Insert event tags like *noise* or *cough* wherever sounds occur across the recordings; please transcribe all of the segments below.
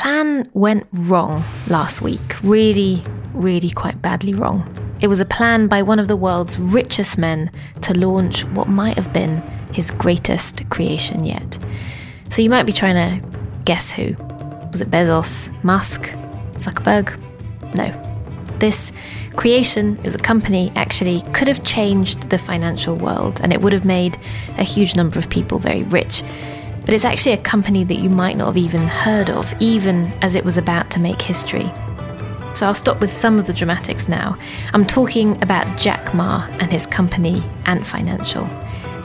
plan went wrong last week. Really, really quite badly wrong. It was a plan by one of the world's richest men to launch what might have been his greatest creation yet. So you might be trying to guess who. Was it Bezos, Musk, Zuckerberg? No. This creation, it was a company, actually could have changed the financial world and it would have made a huge number of people very rich. But it's actually a company that you might not have even heard of, even as it was about to make history. So I'll stop with some of the dramatics now. I'm talking about Jack Ma and his company, Ant Financial.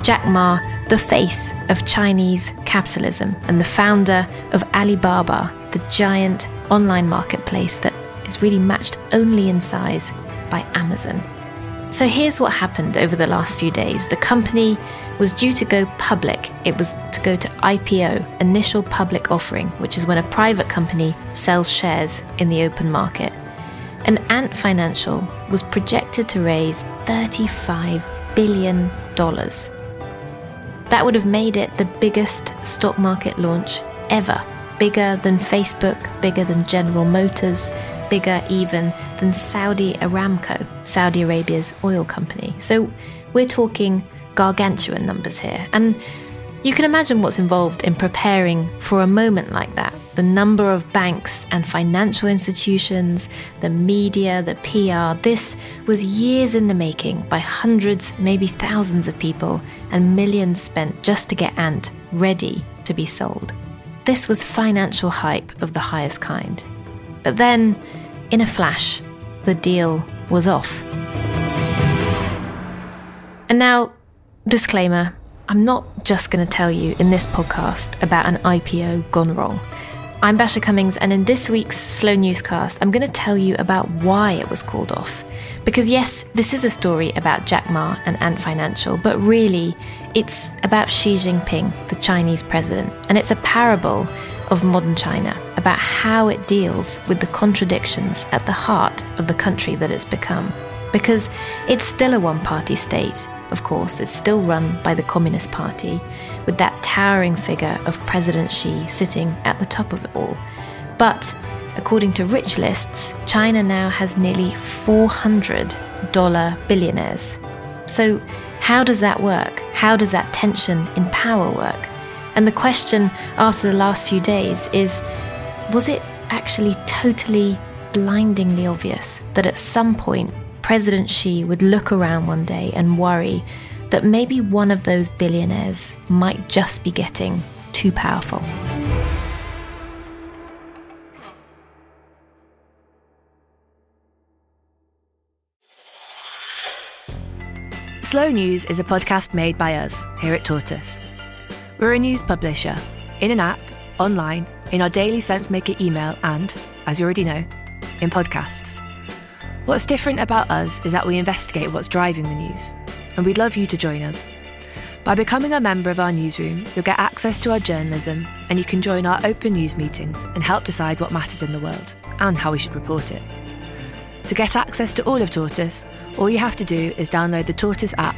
Jack Ma, the face of Chinese capitalism and the founder of Alibaba, the giant online marketplace that is really matched only in size by Amazon. So here's what happened over the last few days. The company was due to go public. It was to go to IPO, initial public offering, which is when a private company sells shares in the open market. And Ant Financial was projected to raise $35 billion. That would have made it the biggest stock market launch ever. Bigger than Facebook, bigger than General Motors, bigger even than Saudi Aramco, Saudi Arabia's oil company. So we're talking gargantuan numbers here. And you can imagine what's involved in preparing for a moment like that. The number of banks and financial institutions, the media, the PR. This was years in the making by hundreds, maybe thousands of people, and millions spent just to get Ant ready to be sold. This was financial hype of the highest kind. But then, in a flash, the deal was off. And now, disclaimer I'm not just going to tell you in this podcast about an IPO gone wrong. I'm Basia Cummings, and in this week's Slow Newscast, I'm going to tell you about why it was called off. Because, yes, this is a story about Jack Ma and Ant Financial, but really, it's about Xi Jinping, the Chinese president, and it's a parable of modern China about how it deals with the contradictions at the heart of the country that it's become. Because it's still a one party state, of course, it's still run by the Communist Party, with that towering figure of President Xi sitting at the top of it all. But according to rich lists, China now has nearly 400 dollar billionaires. So, how does that work? How does that tension in power work? And the question after the last few days is was it actually totally blindingly obvious that at some point President Xi would look around one day and worry that maybe one of those billionaires might just be getting too powerful. Slow News is a podcast made by us here at Tortoise. We're a news publisher in an app, online, in our daily SenseMaker email, and, as you already know, in podcasts. What's different about us is that we investigate what's driving the news, and we'd love you to join us. By becoming a member of our newsroom, you'll get access to our journalism, and you can join our open news meetings and help decide what matters in the world and how we should report it. To get access to all of Tortoise, all you have to do is download the Tortoise app,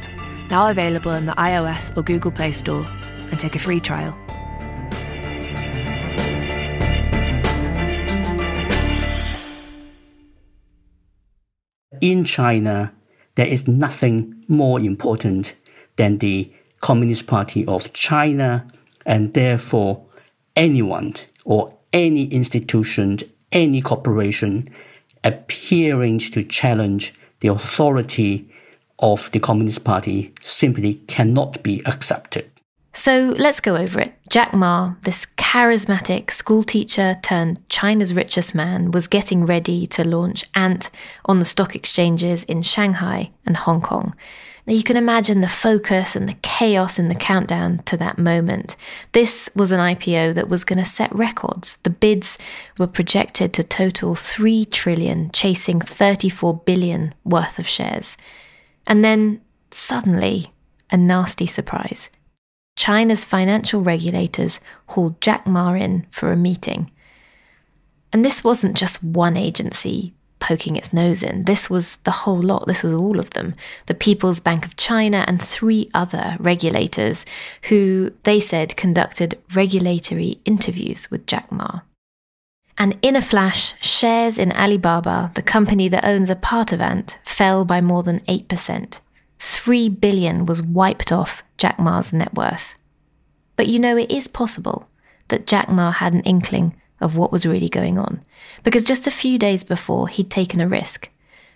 now available in the iOS or Google Play Store, and take a free trial. In China, there is nothing more important than the Communist Party of China And therefore, anyone or any institution, any corporation appearing to challenge the authority of the Communist Party simply cannot be accepted. So let's go over it. Jack Ma, this charismatic schoolteacher turned China's richest man, was getting ready to launch Ant on the stock exchanges in Shanghai and Hong Kong. Now you can imagine the focus and the chaos in the countdown to that moment. This was an IPO that was going to set records. The bids were projected to total 3 trillion, chasing 34 billion worth of shares. And then suddenly, a nasty surprise. China's financial regulators hauled Jack Ma in for a meeting. And this wasn't just one agency poking its nose in. This was the whole lot. This was all of them. The People's Bank of China and three other regulators who they said conducted regulatory interviews with Jack Ma. And in a flash, shares in Alibaba, the company that owns a part of Ant, fell by more than 8%. 3 billion was wiped off Jack Ma's net worth. But you know, it is possible that Jack Ma had an inkling of what was really going on, because just a few days before, he'd taken a risk.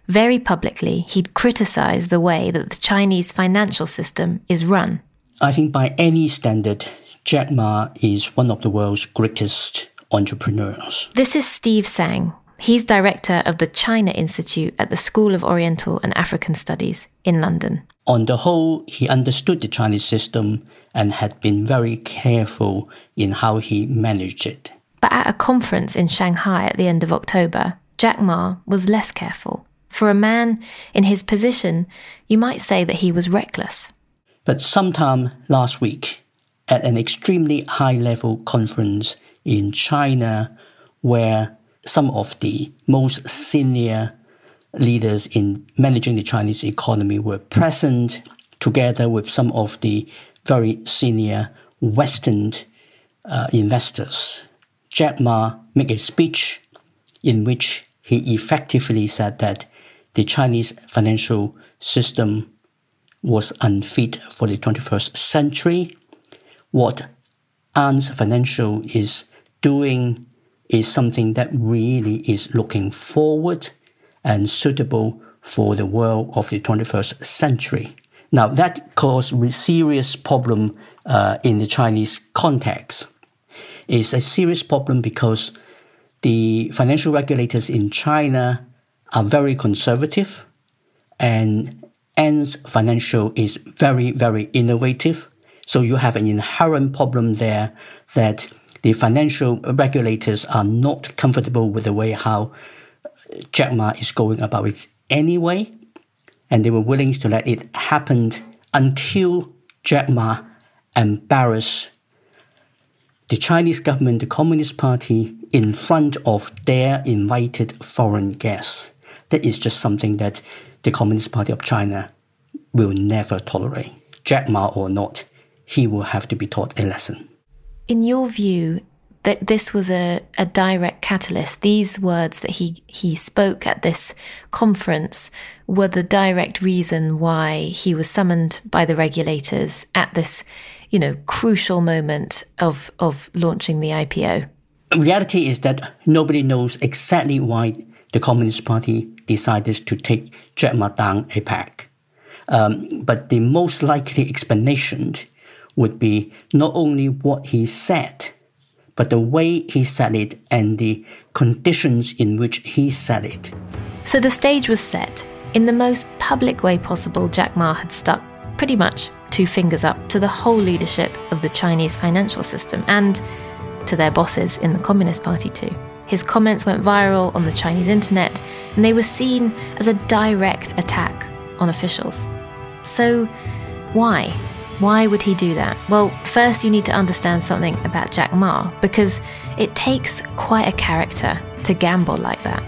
Very publicly, he'd criticized the way that the Chinese financial system is run. I think by any standard, Jack Ma is one of the world's greatest entrepreneurs. This is Steve Tsang. He's director of the China Institute at the School of Oriental and African Studies in London. On the whole, he understood the Chinese system and had been very careful in how he managed it. But at a conference in Shanghai at the end of October, Jack Ma was less careful. For a man in his position, you might say that he was reckless. But sometime last week, at an extremely high level conference in China, where some of the most senior leaders in managing the Chinese economy were present, together with some of the very senior Western uh, investors. Jack Ma made a speech in which he effectively said that the Chinese financial system was unfit for the 21st century. What Ant Financial is doing is something that really is looking forward and suitable for the world of the 21st century. Now, that caused serious problem uh, in the Chinese context. It's a serious problem because the financial regulators in China are very conservative and Ant Financial is very, very innovative. So you have an inherent problem there that the financial regulators are not comfortable with the way how Jack Ma is going about it anyway, and they were willing to let it happen until Jack Ma embarrassed the Chinese government, the Communist Party, in front of their invited foreign guests. That is just something that the Communist Party of China will never tolerate. Jack Ma or not, he will have to be taught a lesson. In your view, that this was a, a direct catalyst. These words that he, he spoke at this conference were the direct reason why he was summoned by the regulators at this, you know, crucial moment of, of launching the IPO. reality is that nobody knows exactly why the Communist Party decided to take Jack Ma down a. Um, but the most likely explanation would be not only what he said, but the way he said it and the conditions in which he said it. So the stage was set. In the most public way possible, Jack Ma had stuck pretty much two fingers up to the whole leadership of the Chinese financial system and to their bosses in the Communist Party, too. His comments went viral on the Chinese internet, and they were seen as a direct attack on officials. So, why? Why would he do that? Well, first, you need to understand something about Jack Ma, because it takes quite a character to gamble like that.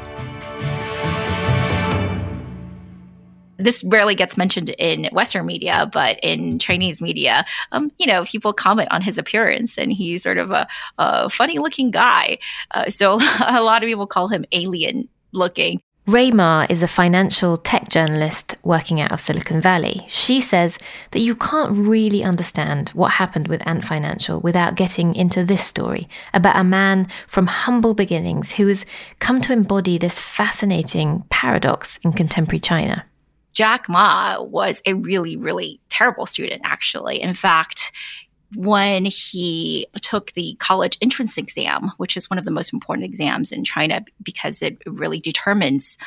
this rarely gets mentioned in Western media, but in Chinese media, um, you know, people comment on his appearance, and he's sort of a, a funny-looking guy. Uh, so *laughs* a lot of people call him alien looking. Rui Ma is a financial tech journalist working out of Silicon Valley. She says that you can't really understand what happened with Ant Financial without getting into this story about a man from humble beginnings who has come to embody this fascinating paradox in contemporary China. Jack Ma was a really, really terrible student, actually. In fact, when he took the college entrance exam, which is one of the most important exams in China because it really determines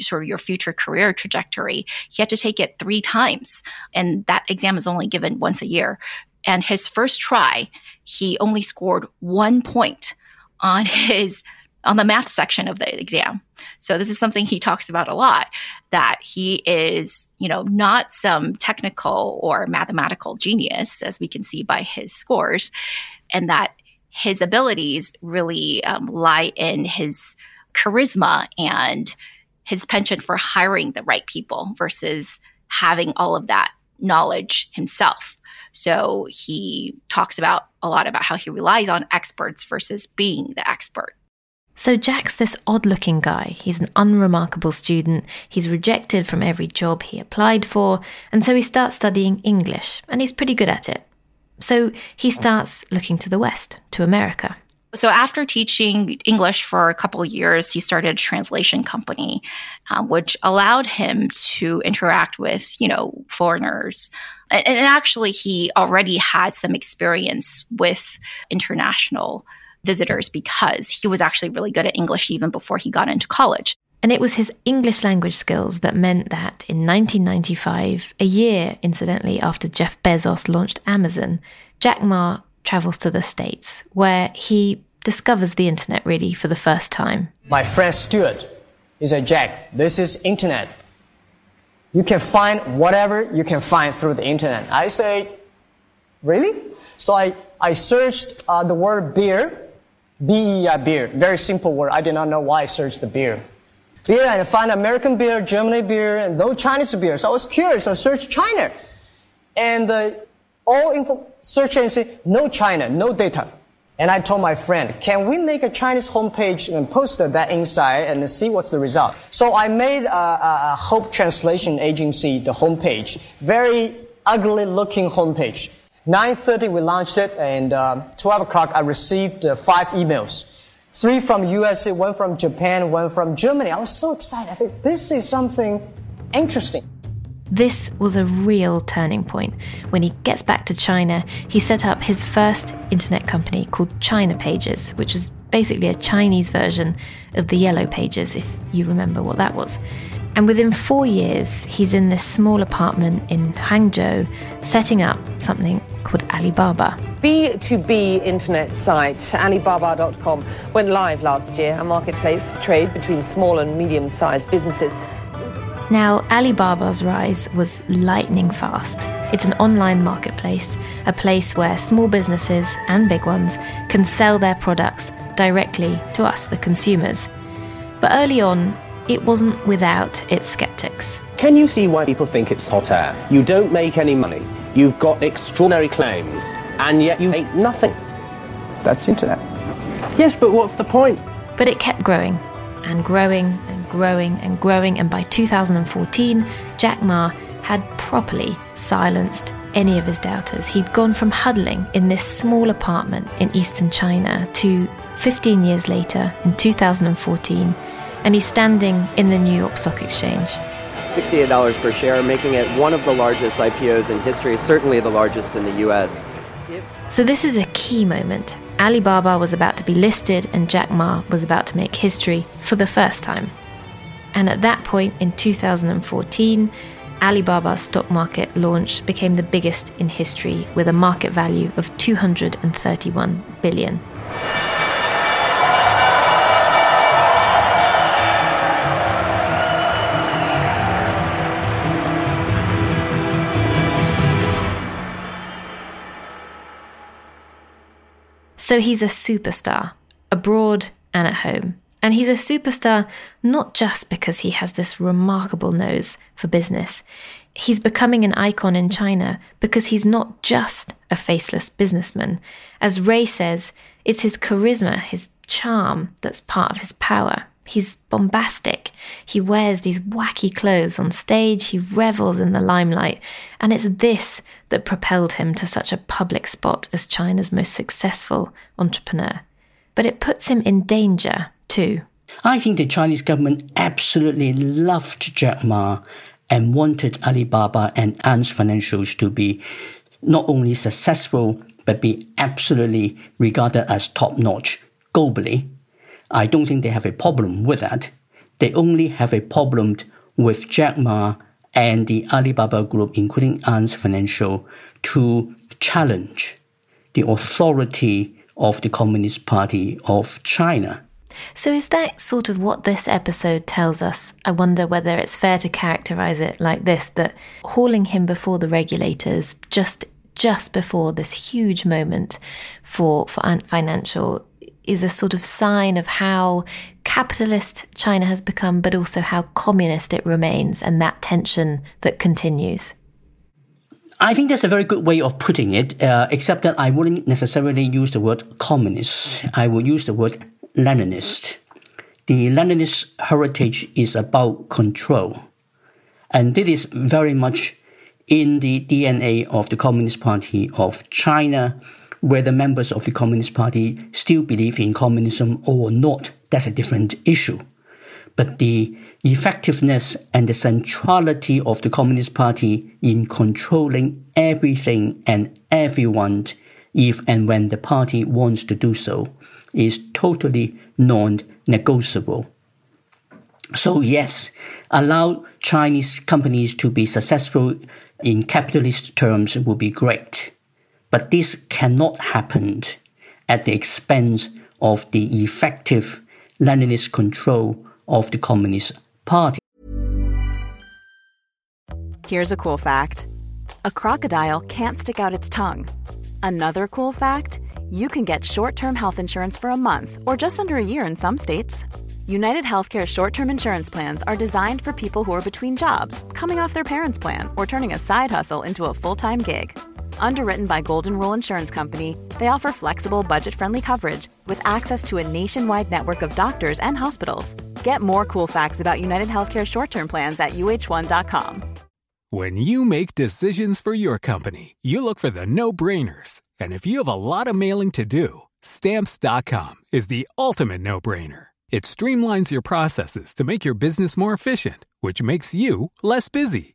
sort of your future career trajectory, he had to take it three times. And that exam is only given once a year. And his first try, he only scored one point on his on the math section of the exam. So this is something he talks about a lot that he is, you know, not some technical or mathematical genius as we can see by his scores and that his abilities really um, lie in his charisma and his penchant for hiring the right people versus having all of that knowledge himself. So he talks about a lot about how he relies on experts versus being the expert. So Jack's this odd looking guy. He's an unremarkable student. He's rejected from every job he applied for. And so he starts studying English, and he's pretty good at it. So he starts looking to the West, to America. So after teaching English for a couple years, he started a translation company, um, which allowed him to interact with, you know, foreigners. And, and actually, he already had some experience with international visitors because he was actually really good at English even before he got into college. And it was his English language skills that meant that in 1995, a year incidentally after Jeff Bezos launched Amazon, Jack Ma travels to the States where he discovers the internet really for the first time. My friend Stuart, he said, Jack, this is internet. You can find whatever you can find through the internet. I say, really? So I, I searched uh, the word beer Beer. Very simple word. I did not know why I searched the beer. Beer, and I found American beer, Germany beer, and no Chinese beer. So I was curious. I searched China. And uh, all info, search agency, no China, no data. And I told my friend, can we make a Chinese homepage and post that inside and see what's the result? So I made a, a Hope Translation Agency the homepage. Very ugly looking homepage. 9.30 we launched it and uh, 12 o'clock I received uh, five emails. Three from USA, one from Japan, one from Germany. I was so excited. I think this is something interesting. This was a real turning point. When he gets back to China, he set up his first internet company called China Pages, which was basically a Chinese version of the Yellow Pages, if you remember what that was. And within four years, he's in this small apartment in Hangzhou setting up something called Alibaba. B2B internet site Alibaba.com went live last year, a marketplace for trade between small and medium sized businesses. Now, Alibaba's rise was lightning fast. It's an online marketplace, a place where small businesses and big ones can sell their products directly to us, the consumers. But early on, it wasn't without its skeptics. Can you see why people think it's hot air? You don't make any money. You've got extraordinary claims, and yet you make nothing. That's the internet. Yes, but what's the point? But it kept growing and growing and growing and growing, and by 2014, Jack Ma had properly silenced any of his doubters. He'd gone from huddling in this small apartment in eastern China to 15 years later, in 2014, and he's standing in the New York Stock Exchange. $68 per share, making it one of the largest IPOs in history, certainly the largest in the US. So, this is a key moment. Alibaba was about to be listed, and Jack Ma was about to make history for the first time. And at that point in 2014, Alibaba's stock market launch became the biggest in history with a market value of 231 billion. So he's a superstar, abroad and at home. And he's a superstar not just because he has this remarkable nose for business. He's becoming an icon in China because he's not just a faceless businessman. As Rui says, it's his charisma, his charm, that's part of his power. He's bombastic. He wears these wacky clothes on stage. He revels in the limelight. And it's this that propelled him to such a public spot as China's most successful entrepreneur. But it puts him in danger too. I think the Chinese government absolutely loved Jack Ma and wanted Alibaba and Ant Financials to be not only successful, but be absolutely regarded as top notch globally. I don't think they have a problem with that. They only have a problem with Jack Ma and the Alibaba Group, including Ant Financial, to challenge the authority of the Communist Party of China. So, is that sort of what this episode tells us? I wonder whether it's fair to characterize it like this that hauling him before the regulators just just before this huge moment for for Ant Financial is a sort of sign of how capitalist China has become, but also how communist it remains, and that tension that continues. I think that's a very good way of putting it, uh, except that I wouldn't necessarily use the word communist. I would use the word Leninist. The Leninist heritage is about control. And this is very much in the DNA of the Communist Party of China, whether members of the Communist Party still believe in communism or not, that's a different issue. But the effectiveness and the centrality of the Communist Party in controlling everything and everyone, if and when the party wants to do so, is totally non-negotiable. So yes, allow Chinese companies to be successful in capitalist terms would be great. But this cannot happen at the expense of the effective Leninist control of the Communist Party. Here's a cool fact a crocodile can't stick out its tongue. Another cool fact you can get short term health insurance for a month or just under a year in some states. United Healthcare short term insurance plans are designed for people who are between jobs, coming off their parents' plan, or turning a side hustle into a full time gig. Underwritten by Golden Rule Insurance Company, they offer flexible, budget friendly coverage with access to a nationwide network of doctors and hospitals. Get more cool facts about United Healthcare short term plans at uh1.com. When you make decisions for your company, you look for the no brainers. And if you have a lot of mailing to do, stamps.com is the ultimate no brainer. It streamlines your processes to make your business more efficient, which makes you less busy.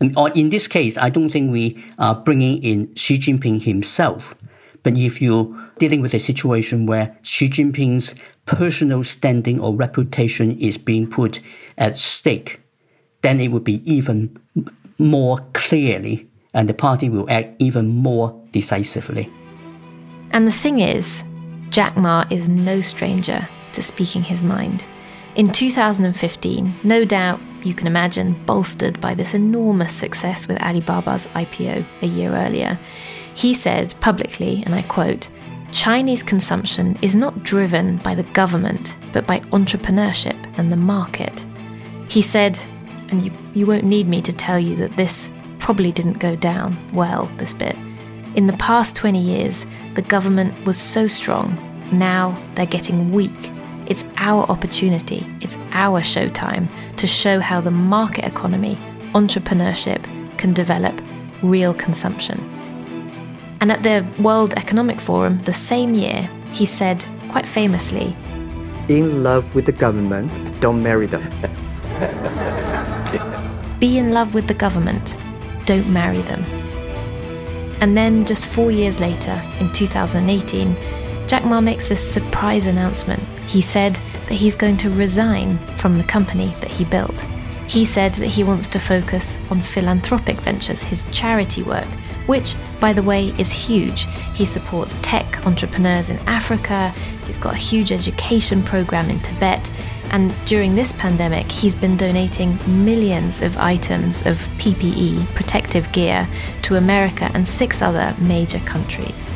And in this case, I don't think we are bringing in Xi Jinping himself. But if you're dealing with a situation where Xi Jinping's personal standing or reputation is being put at stake, then it would be even more clearly, and the party will act even more decisively. And the thing is, Jack Ma is no stranger to speaking his mind. In 2015, no doubt you can imagine, bolstered by this enormous success with Alibaba's IPO a year earlier, he said publicly, and I quote, Chinese consumption is not driven by the government, but by entrepreneurship and the market. He said, and you, you won't need me to tell you that this probably didn't go down well, this bit. In the past 20 years, the government was so strong. Now they're getting weak. It's our opportunity, it's our showtime to show how the market economy, entrepreneurship, can develop real consumption. And at the World Economic Forum the same year, he said, quite famously, In love with the government, don't marry them. Be in love with the government, don't marry them. And then, just four years later, in 2018, Jack Ma makes this surprise announcement. He said that he's going to resign from the company that he built. He said that he wants to focus on philanthropic ventures, his charity work, which, by the way, is huge. He supports tech entrepreneurs in Africa, he's got a huge education program in Tibet, and during this pandemic, he's been donating millions of items of PPE, protective gear, to America and six other major countries.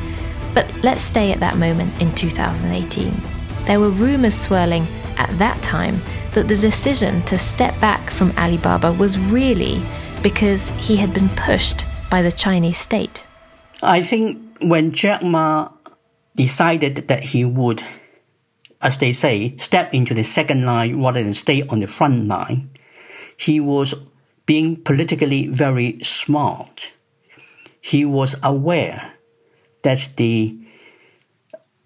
But let's stay at that moment in 2018. There were rumours swirling at that time that the decision to step back from Alibaba was really because he had been pushed by the Chinese state. I think when Jack Ma decided that he would as they say, step into the second line rather than stay on the front line. He was being politically very smart. He was aware that the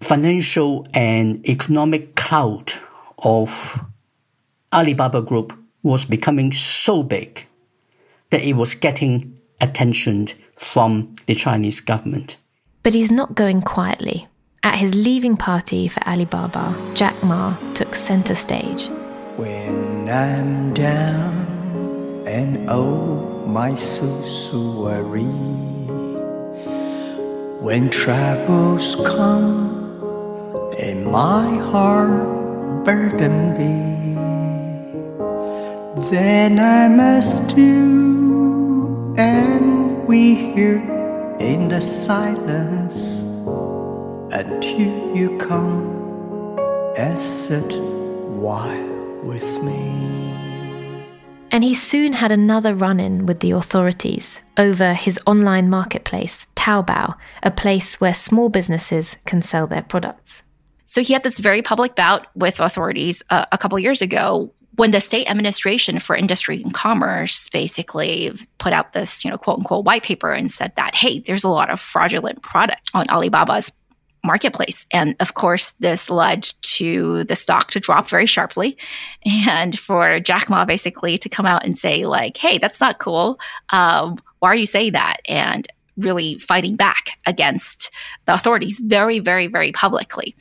financial and economic clout of Alibaba Group was becoming so big that it was getting attention from the Chinese government. But he's not going quietly. At his leaving party for Alibaba, Jack Ma took center stage. When I'm down and oh my so so worry when troubles come and my heart burden be then I must do and we hear in the silence until you come and sit while with me. And he soon had another run in with the authorities over his online marketplace, Taobao, a place where small businesses can sell their products. So he had this very public bout with authorities uh, a couple years ago when the state administration for industry and commerce basically put out this, you know, quote unquote white paper and said that, hey, there's a lot of fraudulent product on Alibaba's marketplace. And of course, this led to the stock to drop very sharply. And for Jack Ma basically to come out and say, like, hey, that's not cool. Um, why are you saying that? And really fighting back against the authorities very, very, very publicly.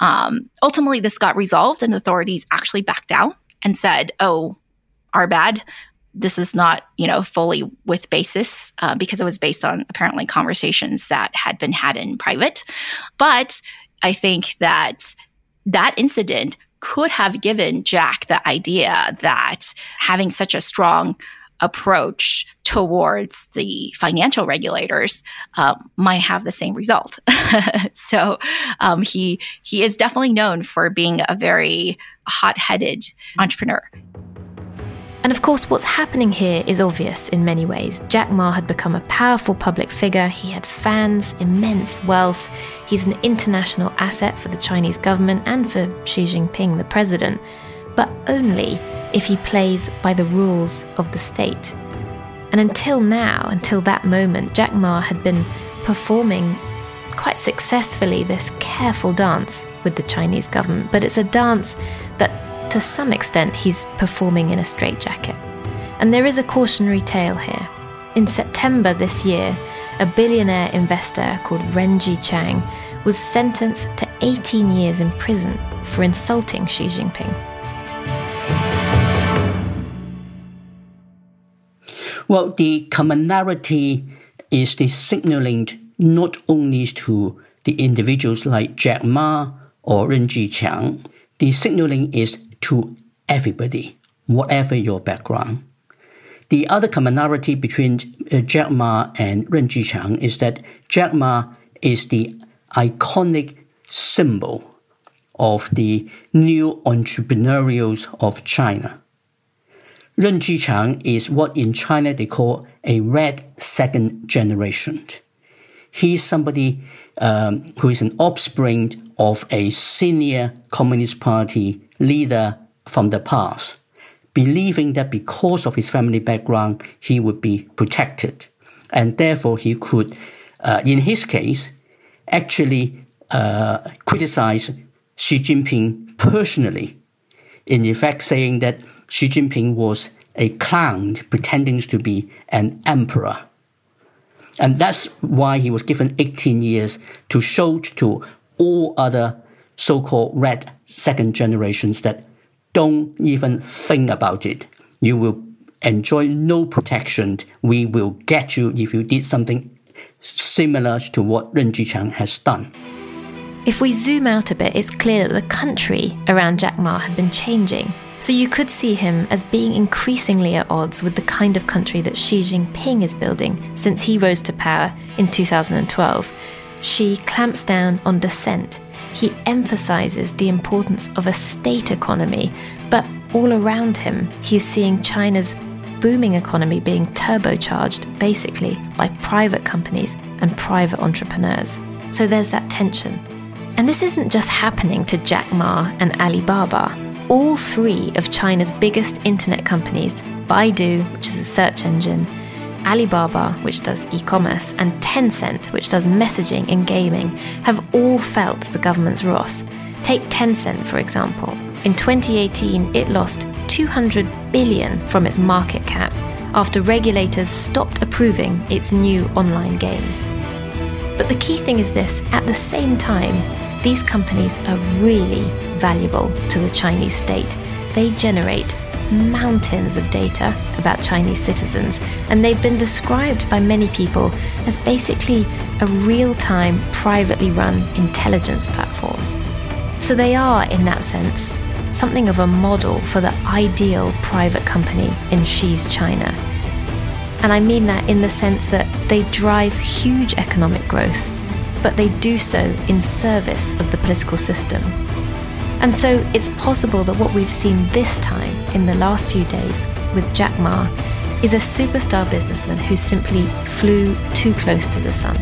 Um, ultimately, this got resolved, and the authorities actually backed down and said, oh, our bad this is not you know fully with basis uh, because it was based on apparently conversations that had been had in private but i think that that incident could have given jack the idea that having such a strong approach towards the financial regulators um, might have the same result. *laughs* so um, he he is definitely known for being a very hot-headed entrepreneur. And of course, what's happening here is obvious in many ways. Jack Ma had become a powerful public figure, he had fans, immense wealth, he's an international asset for the Chinese government and for Xi Jinping, the president, but only if he plays by the rules of the state. And until now, until that moment, Jack Ma had been performing quite successfully this careful dance with the Chinese government, but it's a dance that to some extent, he's performing in a straitjacket. And there is a cautionary tale here. In September this year, a billionaire investor called Ren Zhiqiang was sentenced to 18 years in prison for insulting Xi Jinping. Well, the commonality is the signaling not only to the individuals like Jack Ma or Ren Zhiqiang, the signaling is to everybody, whatever your background. The other commonality between uh, Jack Ma and Ren Zhiqiang is that Jack Ma is the iconic symbol of the new entrepreneurials of China. Ren Zhiqiang is what in China they call a red second generation. He's somebody um, who is an offspring of a senior Communist Party leader from the past, believing that because of his family background, he would be protected. And therefore, he could, uh, in his case, actually uh, criticize Xi Jinping personally, in effect saying that Xi Jinping was a clown pretending to be an emperor. And that's why he was given 18 years to show to all other so-called red second generations that don't even think about it. You will enjoy no protection. We will get you if you did something similar to what Ren Zhiqiang has done. If we zoom out a bit, it's clear that the country around Jack Ma had been changing. So you could see him as being increasingly at odds with the kind of country that Xi Jinping is building since he rose to power in 2012. Xi clamps down on dissent. He emphasizes the importance of a state economy, but all around him, he's seeing China's booming economy being turbocharged basically by private companies and private entrepreneurs. So there's that tension. And this isn't just happening to Jack Ma and Alibaba. All three of China's biggest internet companies, Baidu, which is a search engine, Alibaba, which does e commerce, and Tencent, which does messaging and gaming, have all felt the government's wrath. Take Tencent, for example. In 2018, it lost 200 billion from its market cap after regulators stopped approving its new online games. But the key thing is this at the same time, these companies are really valuable to the Chinese state. They generate mountains of data about Chinese citizens, and they've been described by many people as basically a real time, privately run intelligence platform. So they are, in that sense, something of a model for the ideal private company in Xi's China. And I mean that in the sense that they drive huge economic growth, but they do so in service of the political system. And so it's possible that what we've seen this time in the last few days with Jack Ma is a superstar businessman who simply flew too close to the sun.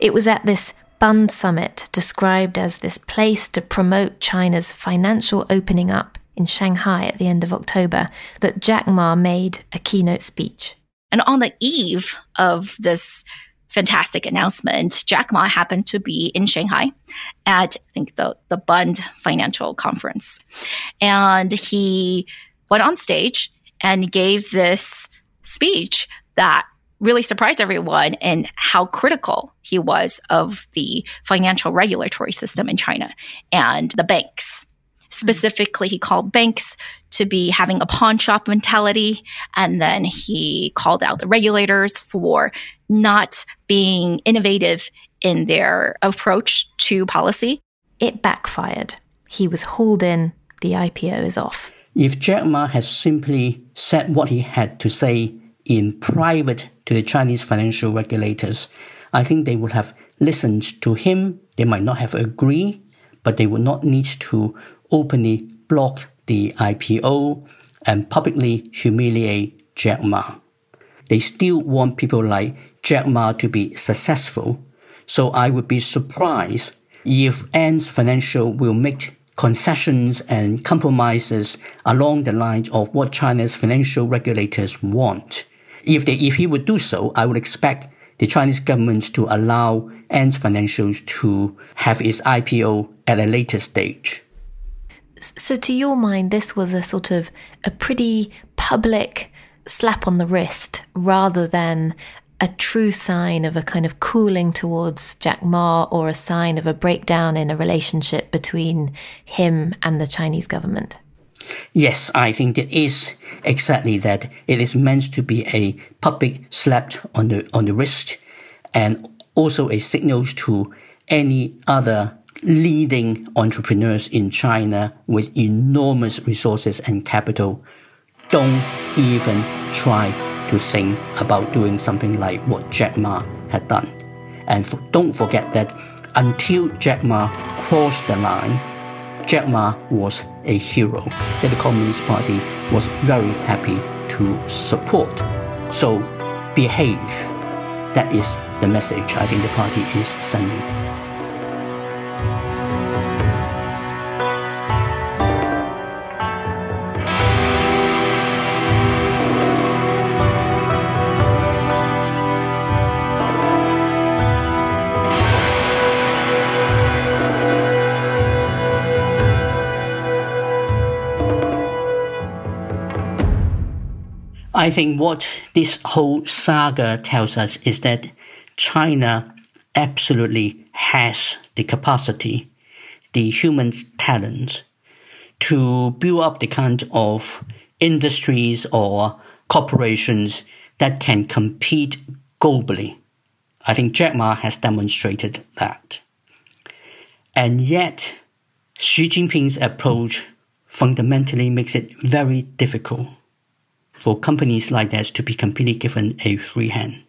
It was at this Bund Summit, described as this place to promote China's financial opening up in Shanghai at the end of October, that Jack Ma made a keynote speech. And on the eve of this fantastic announcement, Jack Ma happened to be in Shanghai at, I think, the, the Bund Financial Conference. And he went on stage and gave this speech that really surprised everyone in how critical he was of the financial regulatory system in China and the banks. Specifically, he called banks to be having a pawn shop mentality. And then he called out the regulators for not being innovative in their approach to policy. It backfired. He was hauled in. The IPO is off. If Jack Ma had simply said what he had to say in private to the Chinese financial regulators, I think they would have listened to him. They might not have agreed, but they would not need to openly block the IPO and publicly humiliate Jack Ma. They still want people like Jack Ma to be successful. So I would be surprised if Ant Financial will make concessions and compromises along the lines of what China's financial regulators want. If they, if he would do so, I would expect the Chinese government to allow Ant Financials to have its IPO at a later stage. So, to your mind, this was a sort of a pretty public slap on the wrist rather than a true sign of a kind of cooling towards Jack Ma or a sign of a breakdown in a relationship between him and the Chinese government? Yes, I think it is exactly that. It is meant to be a public slap on the on the wrist, and also a signal to any other leading entrepreneurs in China with enormous resources and capital don't even try to think about doing something like what Jack Ma had done. And don't forget that until Jack Ma crossed the line, Jack Ma was a hero that the Communist Party was very happy to support. So behave. That is the message I think the party is sending. I think what this whole saga tells us is that China absolutely has the capacity, the human talent to build up the kind of industries or corporations that can compete globally. I think Jack Ma has demonstrated that. And yet, Xi Jinping's approach fundamentally makes it very difficult for companies like that to be completely given a free hand.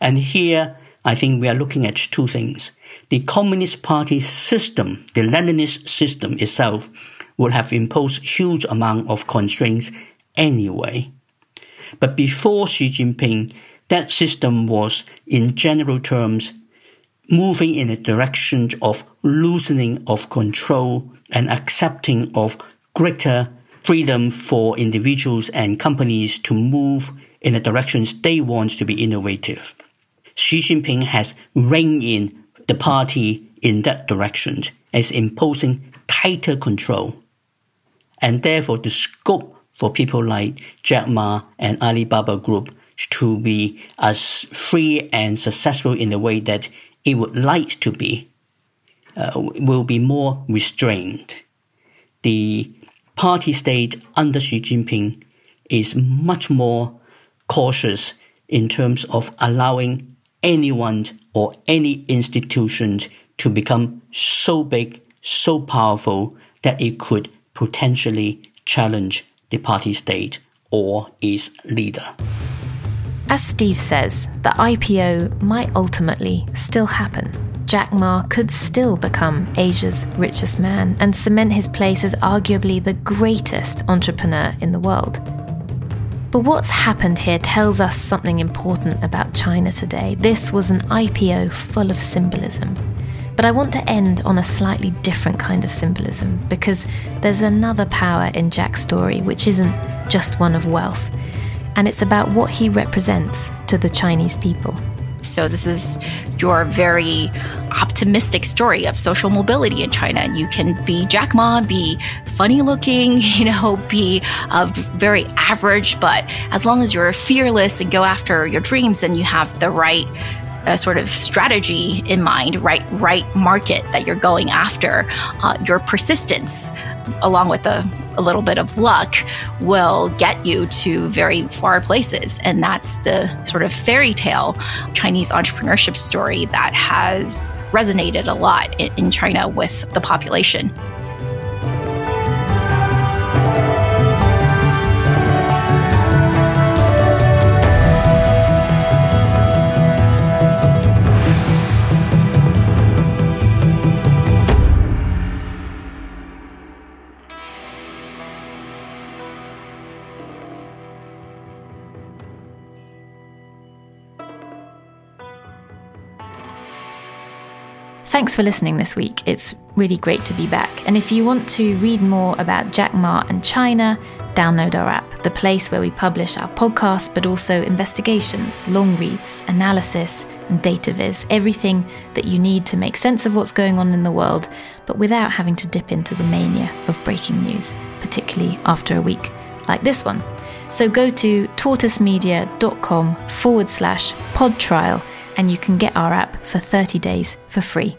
And here, I think we are looking at two things. The Communist Party system, the Leninist system itself, would have imposed huge amount of constraints anyway. But before Xi Jinping, that system was, in general terms, moving in a direction of loosening of control and accepting of greater freedom for individuals and companies to move in the directions they want to be innovative. Xi Jinping has reined in the party in that direction as imposing tighter control. And therefore the scope for people like Jack Ma and Alibaba Group to be as free and successful in the way that it would like to be uh, will be more restrained. The party state under Xi Jinping is much more cautious in terms of allowing anyone or any institution to become so big, so powerful that it could potentially challenge the party state or its leader. As Steve says, the IPO might ultimately still happen. Jack Ma could still become Asia's richest man and cement his place as arguably the greatest entrepreneur in the world. But what's happened here tells us something important about China today. This was an IPO full of symbolism. But I want to end on a slightly different kind of symbolism because there's another power in Jack's story which isn't just one of wealth, and it's about what he represents to the Chinese people. So, this is your very optimistic story of social mobility in China. You can be Jack Ma, be funny looking, *laughs* you know, be a very average, but as long as you're fearless and go after your dreams and you have the right uh, sort of strategy in mind, right, right market that you're going after, uh, your persistence, along with a, a little bit of luck, will get you to very far places. And that's the sort of fairy tale Chinese entrepreneurship story that has resonated a lot in, in China with the population. Thanks for listening this week. It's really great to be back. And if you want to read more about Jack Ma and China, download our app, the place where we publish our podcast, but also investigations, long reads, analysis, and data viz. Everything that you need to make sense of what's going on in the world, but without having to dip into the mania of breaking news, particularly after a week like this one. So go to tortoisemedia.com forward slash pod trial and you can get our app for 30 days for free.